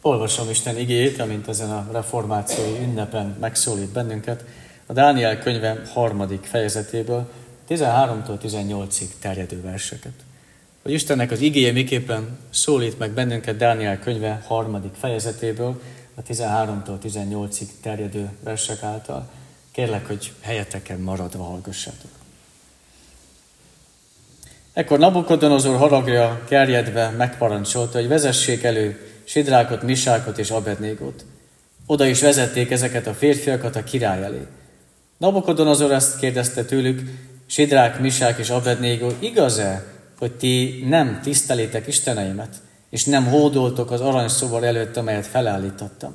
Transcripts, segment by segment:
olvasom Isten igét, amint ezen a reformációi ünnepen megszólít bennünket, a Dániel könyve harmadik fejezetéből 13-tól 18-ig terjedő verseket. Hogy Istennek az igéje miképpen szólít meg bennünket Dániel könyve harmadik fejezetéből, a 13-tól 18-ig terjedő versek által, kérlek, hogy helyeteken maradva hallgassátok. Ekkor Nabukodonozor haragja kerjedve megparancsolta, hogy vezessék elő Sidrákot, Misákot és Abednégót. Oda is vezették ezeket a férfiakat a király elé. Nabukodonozor ezt kérdezte tőlük, Sidrák, Misák és Abednégó, igaz-e, hogy ti nem tisztelétek Isteneimet, és nem hódoltok az aranyszobor előtt, amelyet felállítottam?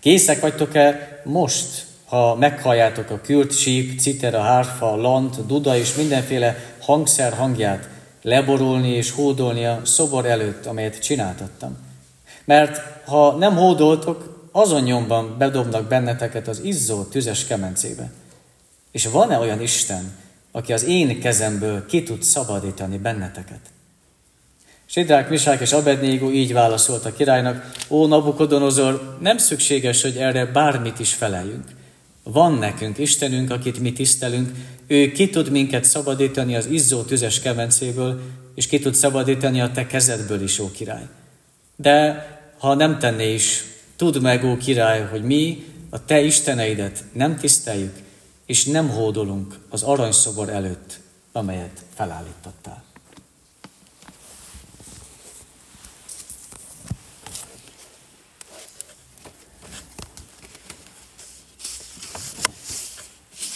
Készek vagytok-e most, ha meghalljátok a kürt, síp, citera, hárfa, lant, duda és mindenféle hangszer hangját, leborulni és hódolni a szobor előtt, amelyet csináltattam? Mert ha nem hódoltok, azon nyomban bedobnak benneteket az izzó tüzes kemencébe. És van-e olyan Isten, aki az én kezemből ki tud szabadítani benneteket? Sidrák, Misák és Abednégó így válaszolt a királynak, ó Nabukodonozor, nem szükséges, hogy erre bármit is feleljünk. Van nekünk Istenünk, akit mi tisztelünk, ő ki tud minket szabadítani az izzó tüzes kemencéből, és ki tud szabadítani a te kezedből is, ó király. De ha nem tenné is, tudd meg, ó király, hogy mi a te isteneidet nem tiszteljük, és nem hódolunk az aranyszobor előtt, amelyet felállítottál.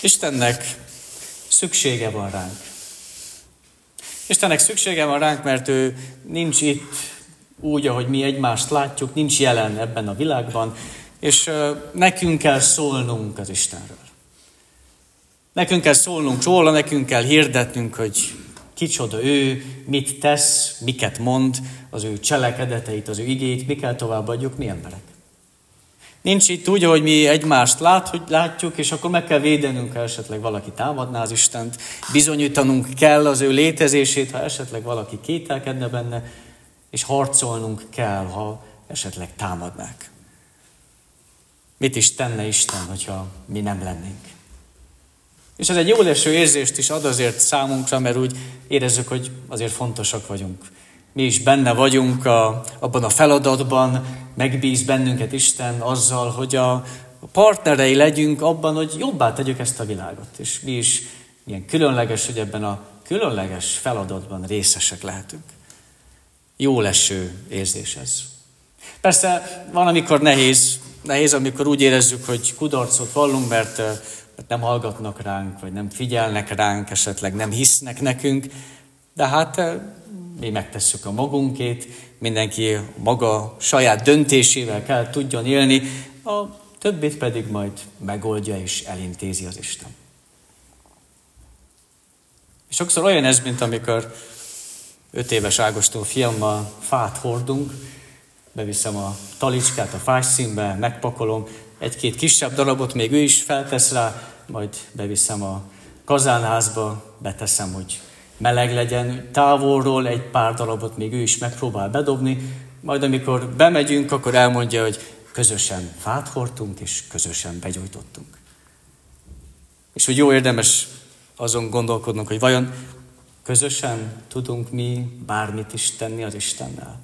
Istennek szüksége van ránk. Istennek szüksége van ránk, mert ő nincs itt úgy, ahogy mi egymást látjuk, nincs jelen ebben a világban, és nekünk kell szólnunk az Istenről. Nekünk kell szólnunk róla, nekünk kell hirdetnünk, hogy kicsoda ő, mit tesz, miket mond, az ő cselekedeteit, az ő igét, mi kell továbbadjuk, mi emberek. Nincs itt úgy, hogy mi egymást lát, hogy látjuk, és akkor meg kell védenünk, ha esetleg valaki támadná az Istent, bizonyítanunk kell az ő létezését, ha esetleg valaki kételkedne benne, és harcolnunk kell, ha esetleg támadnák. Mit is tenne Isten, hogyha mi nem lennénk? És ez egy jó leső érzést is ad azért számunkra, mert úgy érezzük, hogy azért fontosak vagyunk. Mi is benne vagyunk a, abban a feladatban, megbíz bennünket Isten azzal, hogy a partnerei legyünk abban, hogy jobbá tegyük ezt a világot. És mi is ilyen különleges, hogy ebben a különleges feladatban részesek lehetünk jó leső érzés ez. Persze van, amikor nehéz, nehéz, amikor úgy érezzük, hogy kudarcot vallunk, mert, mert nem hallgatnak ránk, vagy nem figyelnek ránk, esetleg nem hisznek nekünk, de hát mi megtesszük a magunkét, mindenki maga saját döntésével kell tudjon élni, a többit pedig majd megoldja és elintézi az Isten. És sokszor olyan ez, mint amikor öt éves Ágostó fiammal fát hordunk, beviszem a talicskát a fásszínbe, megpakolom, egy-két kisebb darabot még ő is feltesz rá, majd beviszem a kazánházba, beteszem, hogy meleg legyen. Távolról egy pár darabot még ő is megpróbál bedobni, majd amikor bemegyünk, akkor elmondja, hogy közösen fát hordtunk, és közösen begyújtottunk. És hogy jó érdemes azon gondolkodnunk, hogy vajon Közösen tudunk mi bármit is tenni az Istennel?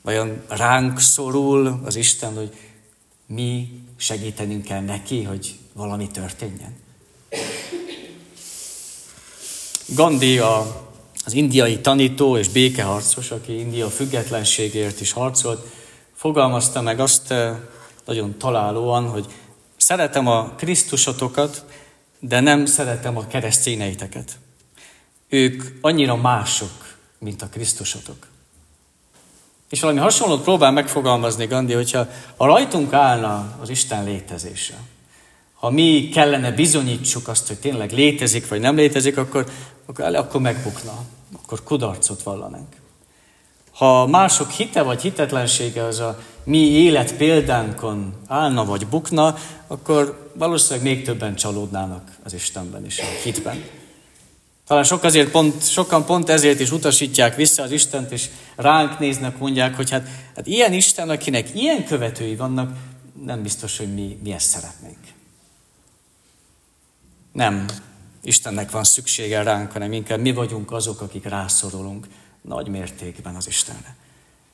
Vajon ránk szorul az Isten, hogy mi segítenünk kell neki, hogy valami történjen? Gandhi a, az indiai tanító és békeharcos, aki India függetlenségért is harcolt, fogalmazta meg azt eh, nagyon találóan, hogy szeretem a Krisztusotokat, de nem szeretem a keresztényeiteket ők annyira mások, mint a Krisztusotok. És valami hasonlót próbál megfogalmazni Gandhi, hogyha ha rajtunk állna az Isten létezése, Ha mi kellene bizonyítsuk azt, hogy tényleg létezik vagy nem létezik, akkor, akkor, akkor megbukna, akkor kudarcot vallanánk. Ha mások hite vagy hitetlensége az a mi élet példánkon állna vagy bukna, akkor valószínűleg még többen csalódnának az Istenben és a hitben. Talán sok azért pont, sokan pont ezért is utasítják vissza az Istent, és ránk néznek, mondják, hogy hát, hát ilyen Isten, akinek ilyen követői vannak, nem biztos, hogy mi, mi ezt szeretnénk. Nem Istennek van szüksége ránk, hanem inkább mi vagyunk azok, akik rászorulunk nagy mértékben az Istenre.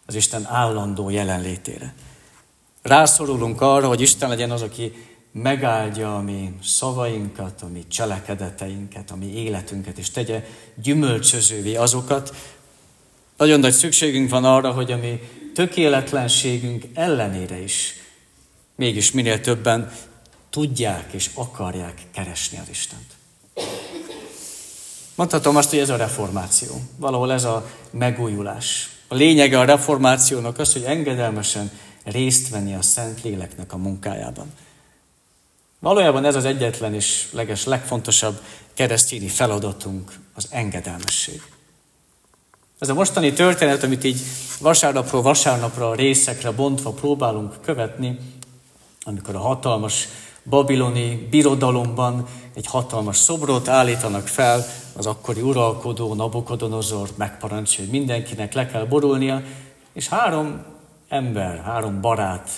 Az Isten állandó jelenlétére. Rászorulunk arra, hogy Isten legyen az, aki megáldja a mi szavainkat, a mi cselekedeteinket, a mi életünket, és tegye gyümölcsözővé azokat. Nagyon nagy szükségünk van arra, hogy a mi tökéletlenségünk ellenére is mégis minél többen tudják és akarják keresni az Istent. Mondhatom azt, hogy ez a reformáció. Valahol ez a megújulás. A lényege a reformációnak az, hogy engedelmesen részt venni a Szent Léleknek a munkájában. Valójában ez az egyetlen és leges, legfontosabb keresztényi feladatunk, az engedelmesség. Ez a mostani történet, amit így vasárnapról vasárnapra, részekre bontva próbálunk követni, amikor a hatalmas babiloni birodalomban egy hatalmas szobrot állítanak fel, az akkori uralkodó Nabukodonozor megparancsolja, hogy mindenkinek le kell borulnia, és három ember, három barát,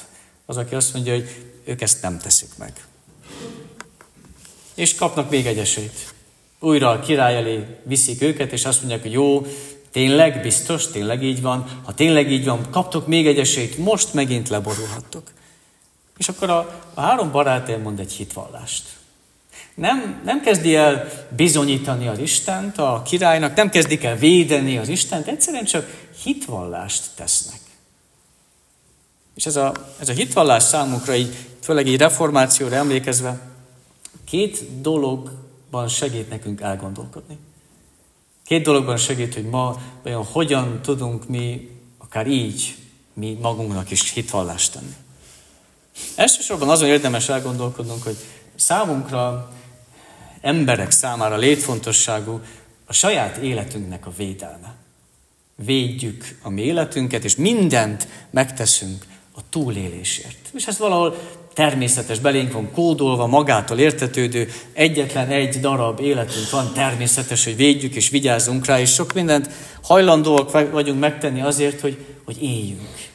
az, aki azt mondja, hogy ők ezt nem teszik meg. És kapnak még egy esélyt. Újra a király elé viszik őket, és azt mondják, hogy jó, tényleg, biztos, tényleg így van. Ha tényleg így van, kaptok még egy esélyt, most megint leborulhattok. És akkor a, a három barát elmond egy hitvallást. Nem, nem kezdi el bizonyítani az Istent a királynak, nem kezdik el védeni az Istent, egyszerűen csak hitvallást tesznek. És ez a, ez a hitvallás számukra így, főleg így reformációra emlékezve, két dologban segít nekünk elgondolkodni. Két dologban segít, hogy ma vajon hogyan tudunk mi, akár így, mi magunknak is hitvallást tenni. Elsősorban azon érdemes elgondolkodnunk, hogy számunkra, emberek számára létfontosságú a saját életünknek a védelme. Védjük a mi életünket, és mindent megteszünk a túlélésért. És ez valahol természetes, belénk van kódolva, magától értetődő, egyetlen egy darab életünk van, természetes, hogy védjük és vigyázzunk rá, és sok mindent hajlandóak vagyunk megtenni azért, hogy, hogy éljünk.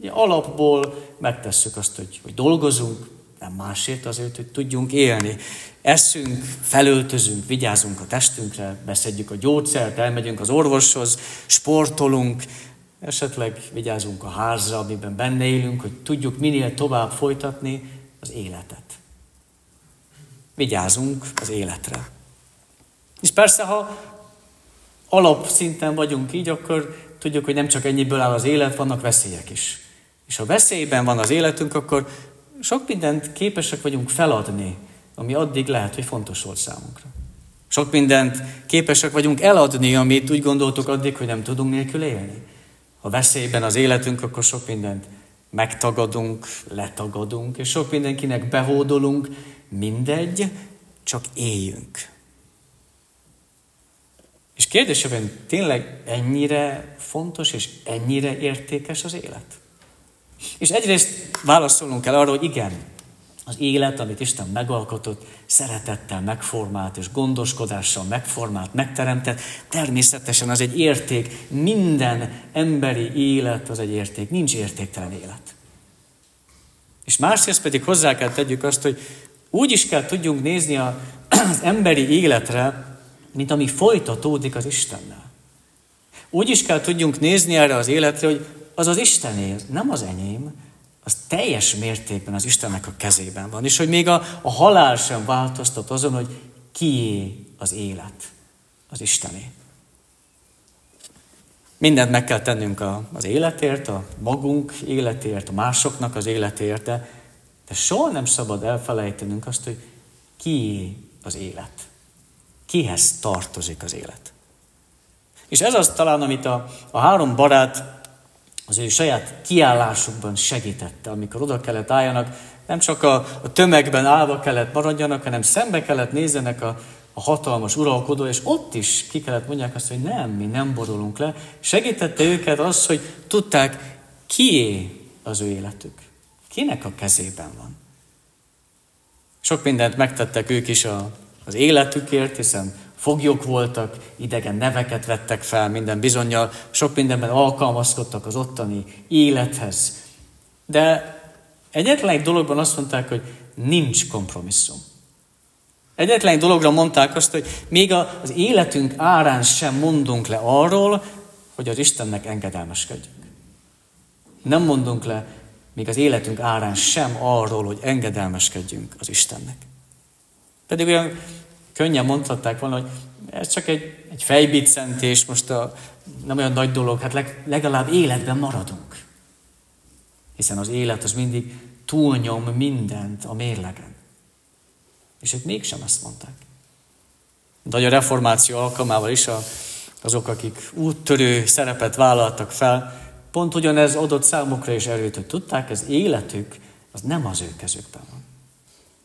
Ugye alapból megtesszük azt, hogy, hogy dolgozunk, nem másért azért, hogy tudjunk élni. Eszünk, felöltözünk, vigyázunk a testünkre, beszedjük a gyógyszert, elmegyünk az orvoshoz, sportolunk, esetleg vigyázunk a házra, amiben benne élünk, hogy tudjuk minél tovább folytatni az életet. Vigyázunk az életre. És persze, ha alapszinten vagyunk így, akkor tudjuk, hogy nem csak ennyiből áll az élet, vannak veszélyek is. És ha veszélyben van az életünk, akkor sok mindent képesek vagyunk feladni, ami addig lehet, hogy fontos volt számunkra. Sok mindent képesek vagyunk eladni, amit úgy gondoltuk addig, hogy nem tudunk nélkül élni. Ha veszélyben az életünk, akkor sok mindent megtagadunk, letagadunk, és sok mindenkinek behódolunk, mindegy, csak éljünk. És kérdésében tényleg ennyire fontos és ennyire értékes az élet? És egyrészt válaszolnunk kell arra, hogy igen, az élet, amit Isten megalkotott, szeretettel megformált és gondoskodással megformált, megteremtett, természetesen az egy érték. Minden emberi élet az egy érték, nincs értéktelen élet. És másrészt pedig hozzá kell tegyük azt, hogy úgy is kell tudjunk nézni az emberi életre, mint ami folytatódik az Istennel. Úgy is kell tudjunk nézni erre az életre, hogy az az Istené, nem az enyém, az teljes mértékben az Istennek a kezében van. És hogy még a, a halál sem változtat azon, hogy kié az élet. Az Istené. Mindent meg kell tennünk a, az életért, a magunk életért, a másoknak az életért, de, de soha nem szabad elfelejtenünk azt, hogy kié az élet. Kihez tartozik az élet. És ez az talán, amit a, a három barát az ő saját kiállásukban segítette, amikor oda kellett álljanak Nem csak a, a tömegben állva kellett maradjanak, hanem szembe kellett nézzenek a, a hatalmas uralkodó, és ott is ki kellett mondják azt, hogy nem, mi nem borulunk le. Segítette őket az, hogy tudták, kié az ő életük. Kinek a kezében van. Sok mindent megtettek ők is a, az életükért, hiszen foglyok voltak, idegen neveket vettek fel minden bizonyal, sok mindenben alkalmazkodtak az ottani élethez. De egyetlen egy dologban azt mondták, hogy nincs kompromisszum. Egyetlen egy dologra mondták azt, hogy még az életünk árán sem mondunk le arról, hogy az Istennek engedelmeskedjünk. Nem mondunk le még az életünk árán sem arról, hogy engedelmeskedjünk az Istennek. Pedig olyan könnyen mondhatták volna, hogy ez csak egy, egy fejbiccentés, most a, nem olyan nagy dolog, hát leg, legalább életben maradunk. Hiszen az élet az mindig túlnyom mindent a mérlegen. És ők mégsem ezt mondták. De a reformáció alkalmával is a, azok, akik úttörő szerepet vállaltak fel, pont ugyanez adott számukra is erőt, hogy tudták, ez életük, az nem az ő kezükben van.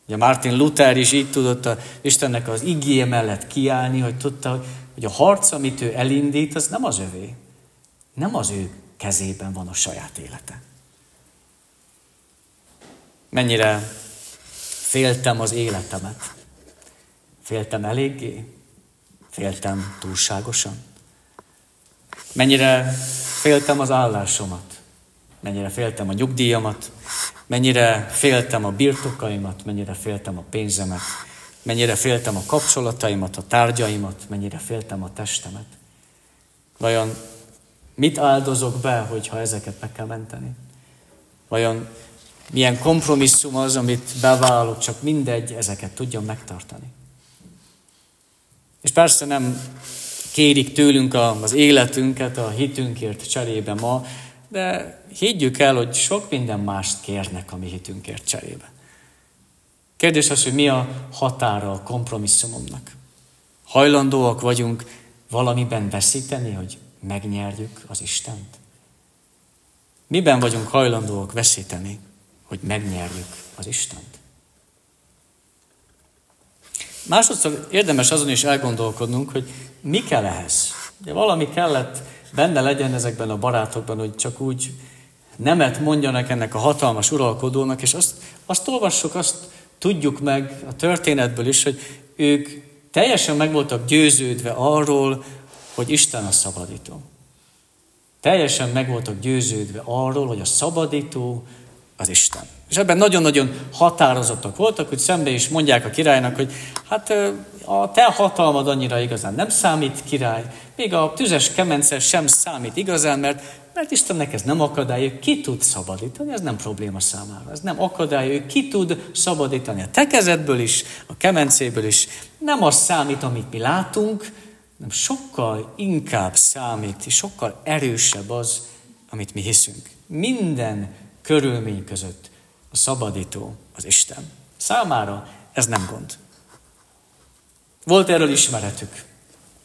Ugye Martin Luther is így tudott a Istennek az igéje mellett kiállni, hogy tudta, hogy a harc, amit ő elindít, az nem az övé. Nem az ő kezében van a saját élete. Mennyire féltem az életemet. Féltem eléggé? Féltem túlságosan? Mennyire féltem az állásomat? Mennyire féltem a nyugdíjamat? Mennyire féltem a birtokaimat, mennyire féltem a pénzemet, mennyire féltem a kapcsolataimat, a tárgyaimat, mennyire féltem a testemet. Vajon mit áldozok be, hogyha ezeket meg kell menteni? Vajon milyen kompromisszum az, amit bevállalok, csak mindegy, ezeket tudjam megtartani? És persze nem kérik tőlünk az életünket, a hitünkért cserébe ma, de higgyük el, hogy sok minden mást kérnek a mi hitünkért cserébe. Kérdés az, hogy mi a határa a kompromisszumomnak. Hajlandóak vagyunk valamiben veszíteni, hogy megnyerjük az Istent? Miben vagyunk hajlandóak veszíteni, hogy megnyerjük az Istent? Másodszor érdemes azon is elgondolkodnunk, hogy mi kell ehhez. De valami kellett benne legyen ezekben a barátokban, hogy csak úgy nemet mondjanak ennek a hatalmas uralkodónak, és azt, azt olvassuk, azt tudjuk meg a történetből is, hogy ők teljesen meg voltak győződve arról, hogy Isten a szabadító. Teljesen meg voltak győződve arról, hogy a szabadító az Isten. És ebben nagyon-nagyon határozottak voltak, hogy szembe is mondják a királynak, hogy hát a te hatalmad annyira igazán nem számít, király, még a tüzes kemence sem számít igazán, mert, mert Istennek ez nem akadály, ki tud szabadítani, ez nem probléma számára. Ez nem akadály, ő ki tud szabadítani a tekezetből is, a kemencéből is. Nem az számít, amit mi látunk, nem sokkal inkább számít, és sokkal erősebb az, amit mi hiszünk. Minden körülmény között a szabadító az Isten. Számára ez nem gond. Volt erről ismeretük.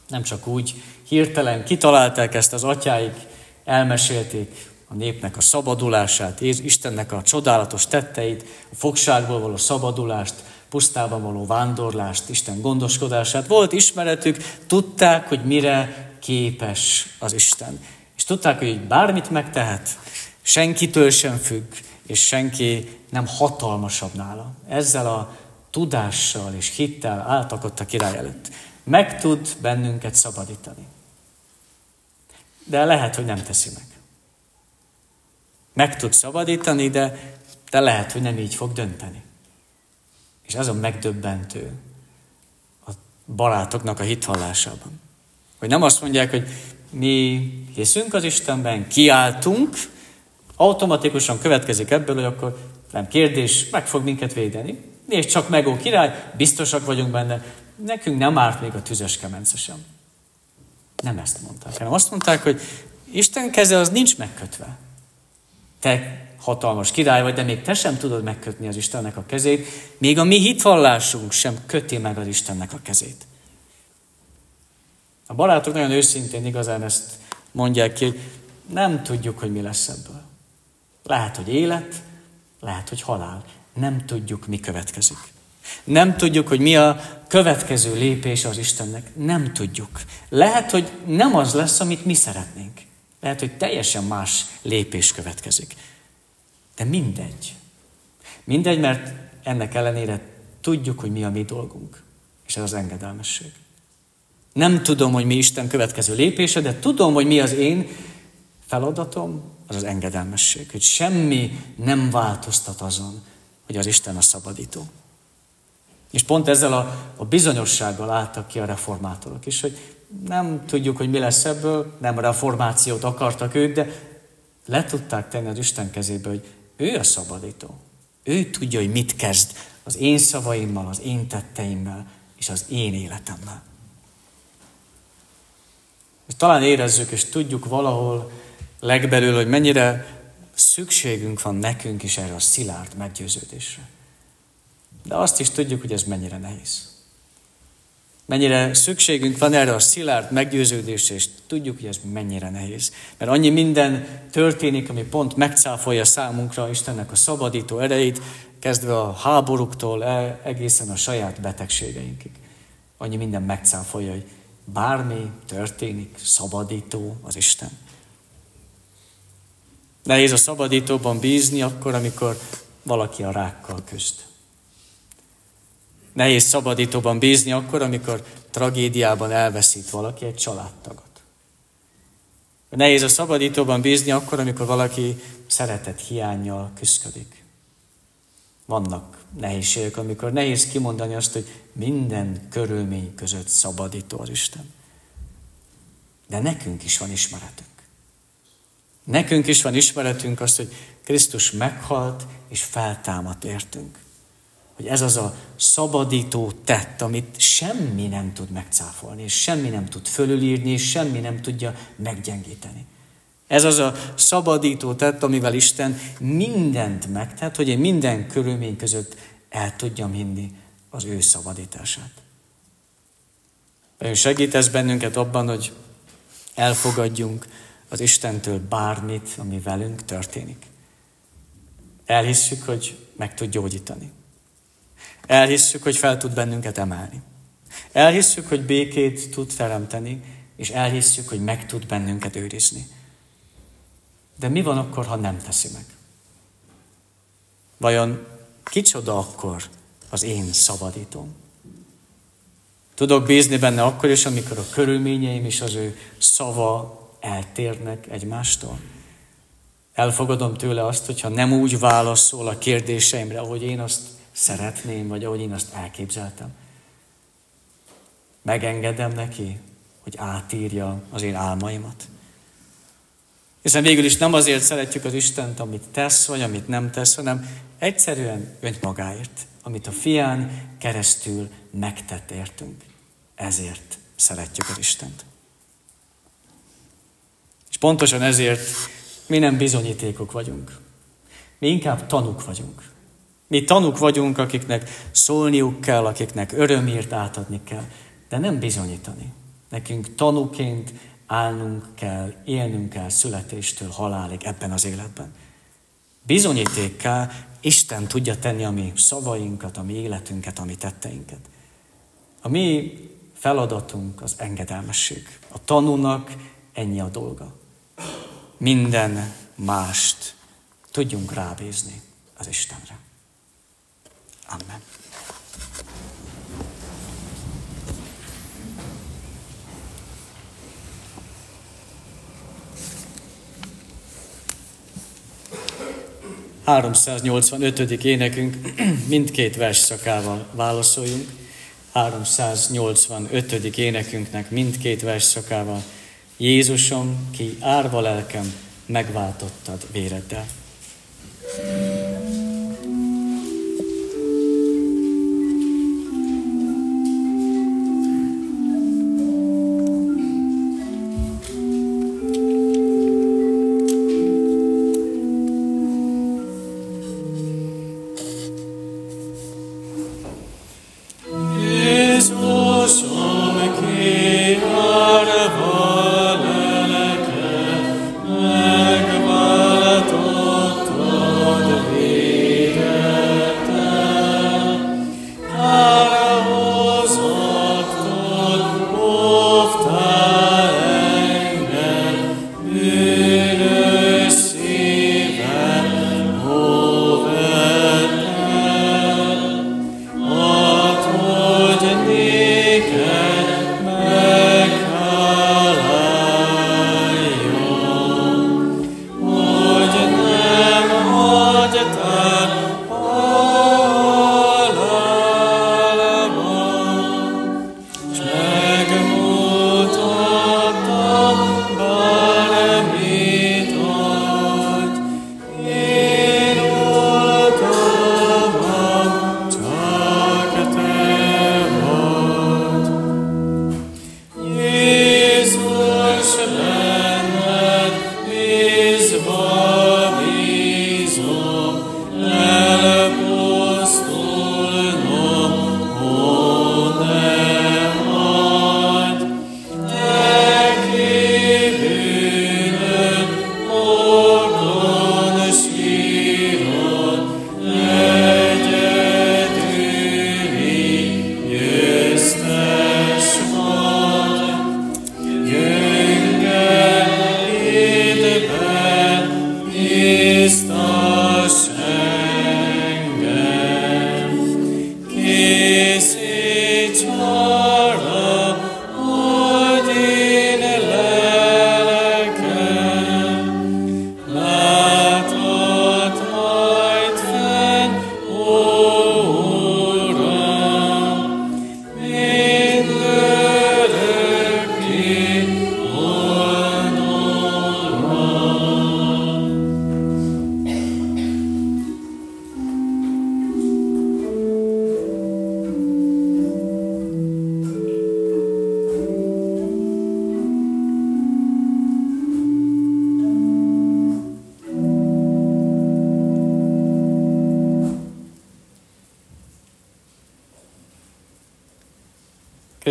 Nem csak úgy hirtelen kitalálták ezt az atyáik, elmesélték a népnek a szabadulását, Istennek a csodálatos tetteit, a fogságból való szabadulást, pusztában való vándorlást, Isten gondoskodását. Volt ismeretük, tudták, hogy mire képes az Isten. És tudták, hogy bármit megtehet, senkitől sem függ, és senki nem hatalmasabb nála. Ezzel a tudással és hittel álltak ott a király előtt. Meg tud bennünket szabadítani. De lehet, hogy nem teszi meg. Meg tud szabadítani, de, de lehet, hogy nem így fog dönteni. És ez a megdöbbentő a barátoknak a hithallásában. Hogy nem azt mondják, hogy mi hiszünk az Istenben, kiáltunk, automatikusan következik ebből, hogy akkor nem kérdés, meg fog minket védeni. Nézd csak meg, ó király, biztosak vagyunk benne, nekünk nem árt még a tüzes kemence sem. Nem ezt mondták, hanem azt mondták, hogy Isten keze az nincs megkötve. Te hatalmas király vagy, de még te sem tudod megkötni az Istennek a kezét, még a mi hitvallásunk sem köti meg az Istennek a kezét. A barátok nagyon őszintén igazán ezt mondják ki, hogy nem tudjuk, hogy mi lesz ebből. Lehet, hogy élet, lehet, hogy halál. nem tudjuk, mi következik. Nem tudjuk, hogy mi a következő lépés az Istennek. Nem tudjuk. Lehet, hogy nem az lesz, amit mi szeretnénk. Lehet, hogy teljesen más lépés következik. De mindegy. Mindegy, mert ennek ellenére tudjuk, hogy mi a mi dolgunk. És ez az engedelmesség. Nem tudom, hogy mi Isten következő lépése, de tudom, hogy mi az én feladatom, az az engedelmesség. Hogy semmi nem változtat azon, hogy az Isten a szabadító. És pont ezzel a, a bizonyossággal álltak ki a reformátorok is, hogy nem tudjuk, hogy mi lesz ebből, nem reformációt akartak ők, de le tudták tenni az Isten kezébe, hogy ő a szabadító. Ő tudja, hogy mit kezd az én szavaimmal, az én tetteimmel és az én életemmel. És talán érezzük és tudjuk valahol legbelül, hogy mennyire szükségünk van nekünk is erre a szilárd meggyőződésre. De azt is tudjuk, hogy ez mennyire nehéz. Mennyire szükségünk van erre a szilárd meggyőződésre, és tudjuk, hogy ez mennyire nehéz. Mert annyi minden történik, ami pont megcáfolja számunkra Istennek a szabadító erejét, kezdve a háborúktól egészen a saját betegségeinkig. Annyi minden megcáfolja, hogy bármi történik, szabadító az Isten. Nehéz a szabadítóban bízni akkor, amikor valaki a rákkal küzd. Nehéz szabadítóban bízni akkor, amikor tragédiában elveszít valaki egy családtagot. Nehéz a szabadítóban bízni akkor, amikor valaki szeretet hiányjal küzdik. Vannak nehézségek, amikor nehéz kimondani azt, hogy minden körülmény között szabadító az Isten. De nekünk is van ismeretünk. Nekünk is van ismeretünk azt, hogy Krisztus meghalt és feltámadt értünk. Hogy ez az a szabadító tett, amit semmi nem tud megcáfolni, és semmi nem tud fölülírni, és semmi nem tudja meggyengíteni. Ez az a szabadító tett, amivel Isten mindent megtett, hogy én minden körülmény között el tudjam hinni az ő szabadítását. Ő segít ez bennünket abban, hogy elfogadjunk az Istentől bármit, ami velünk történik. Elhisszük, hogy meg tud gyógyítani. Elhisszük, hogy fel tud bennünket emelni. Elhisszük, hogy békét tud teremteni, és elhisszük, hogy meg tud bennünket őrizni. De mi van akkor, ha nem teszi meg? Vajon kicsoda akkor az én szabadítom? Tudok bízni benne akkor is, amikor a körülményeim és az ő szava eltérnek egymástól? Elfogadom tőle azt, hogyha nem úgy válaszol a kérdéseimre, ahogy én azt szeretném, vagy ahogy én azt elképzeltem. Megengedem neki, hogy átírja az én álmaimat. Hiszen végül is nem azért szeretjük az Istent, amit tesz, vagy amit nem tesz, hanem egyszerűen önmagáért, amit a fián keresztül megtett értünk. Ezért szeretjük az Istent. És pontosan ezért mi nem bizonyítékok vagyunk. Mi inkább tanuk vagyunk. Mi tanuk vagyunk, akiknek szólniuk kell, akiknek örömért átadni kell, de nem bizonyítani. Nekünk tanuként állnunk kell, élnünk kell születéstől halálig ebben az életben. Bizonyítékká Isten tudja tenni a mi szavainkat, a mi életünket, a mi tetteinket. A mi feladatunk az engedelmesség. A tanúnak ennyi a dolga. Minden mást tudjunk rábízni az Istenre. Amen. ...385. énekünk mindkét vers szakával válaszoljunk. 385. énekünknek mindkét vers szakával. Jézusom, ki árva lelkem, megváltottad véreddel.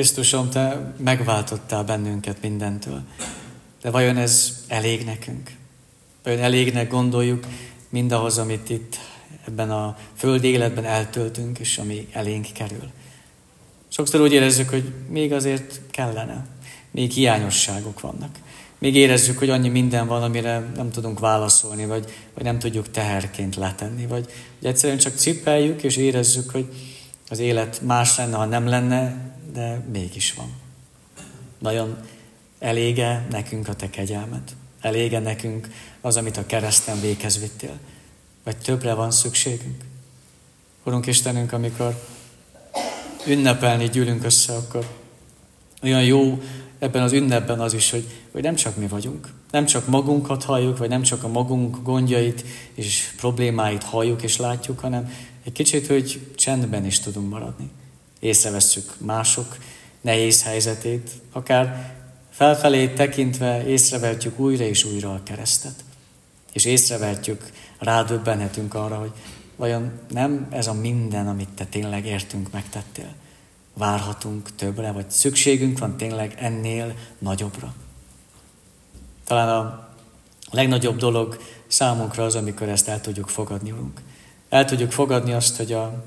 Krisztusom, Te megváltottál bennünket mindentől. De vajon ez elég nekünk? Vajon elégnek gondoljuk mindahhoz, amit itt ebben a földi életben eltöltünk, és ami elénk kerül? Sokszor úgy érezzük, hogy még azért kellene, még hiányosságok vannak. Még érezzük, hogy annyi minden van, amire nem tudunk válaszolni, vagy, vagy nem tudjuk teherként letenni, vagy, vagy egyszerűen csak cipeljük, és érezzük, hogy az élet más lenne, ha nem lenne, de mégis van. Nagyon elége nekünk a te kegyelmed. Elége nekünk az, amit a kereszten véghez vittél. Vagy többre van szükségünk. Urunk Istenünk, amikor ünnepelni gyűlünk össze, akkor olyan jó ebben az ünnepben az is, hogy, hogy nem csak mi vagyunk, nem csak magunkat halljuk, vagy nem csak a magunk gondjait és problémáit halljuk és látjuk, hanem egy kicsit, hogy csendben is tudunk maradni észrevesszük mások nehéz helyzetét, akár felfelé tekintve észrevehetjük újra és újra a keresztet. És észrevehetjük, rádöbbenhetünk arra, hogy vajon nem ez a minden, amit te tényleg értünk, megtettél. Várhatunk többre, vagy szükségünk van tényleg ennél nagyobbra. Talán a legnagyobb dolog számunkra az, amikor ezt el tudjuk fogadni, Urunk. El tudjuk fogadni azt, hogy a,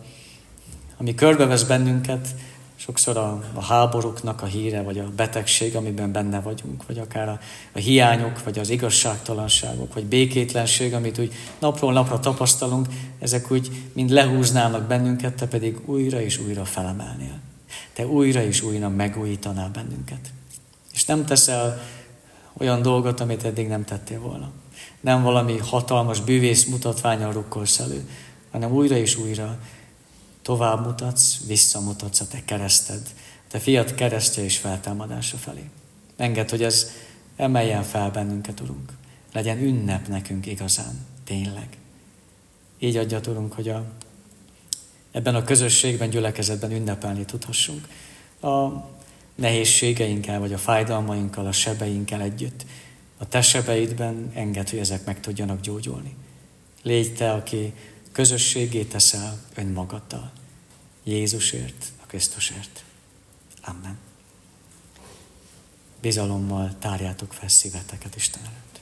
ami körbevesz bennünket, sokszor a, a háborúknak a híre, vagy a betegség, amiben benne vagyunk, vagy akár a, a hiányok, vagy az igazságtalanságok, vagy békétlenség, amit úgy napról napra tapasztalunk, ezek úgy mind lehúznának bennünket, te pedig újra és újra felemelnél. Te újra és újra megújítanál bennünket. És nem teszel olyan dolgot, amit eddig nem tettél volna. Nem valami hatalmas bűvész mutatványal rukkolsz elő, hanem újra és újra tovább mutatsz, visszamutatsz a te kereszted, te fiat keresztje és feltámadása felé. Engedd, hogy ez emeljen fel bennünket, Urunk. Legyen ünnep nekünk igazán, tényleg. Így adja, Urunk, hogy a, ebben a közösségben, gyülekezetben ünnepelni tudhassunk. A nehézségeinkkel, vagy a fájdalmainkkal, a sebeinkkel együtt. A te sebeidben enged, hogy ezek meg tudjanak gyógyulni. Légy te, aki közösségé teszel önmagaddal. Jézusért, a Krisztusért. Amen. Bizalommal tárjátok fel szíveteket Isten előtt.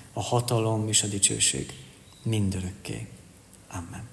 a hatalom és a dicsőség mindörökké. Amen.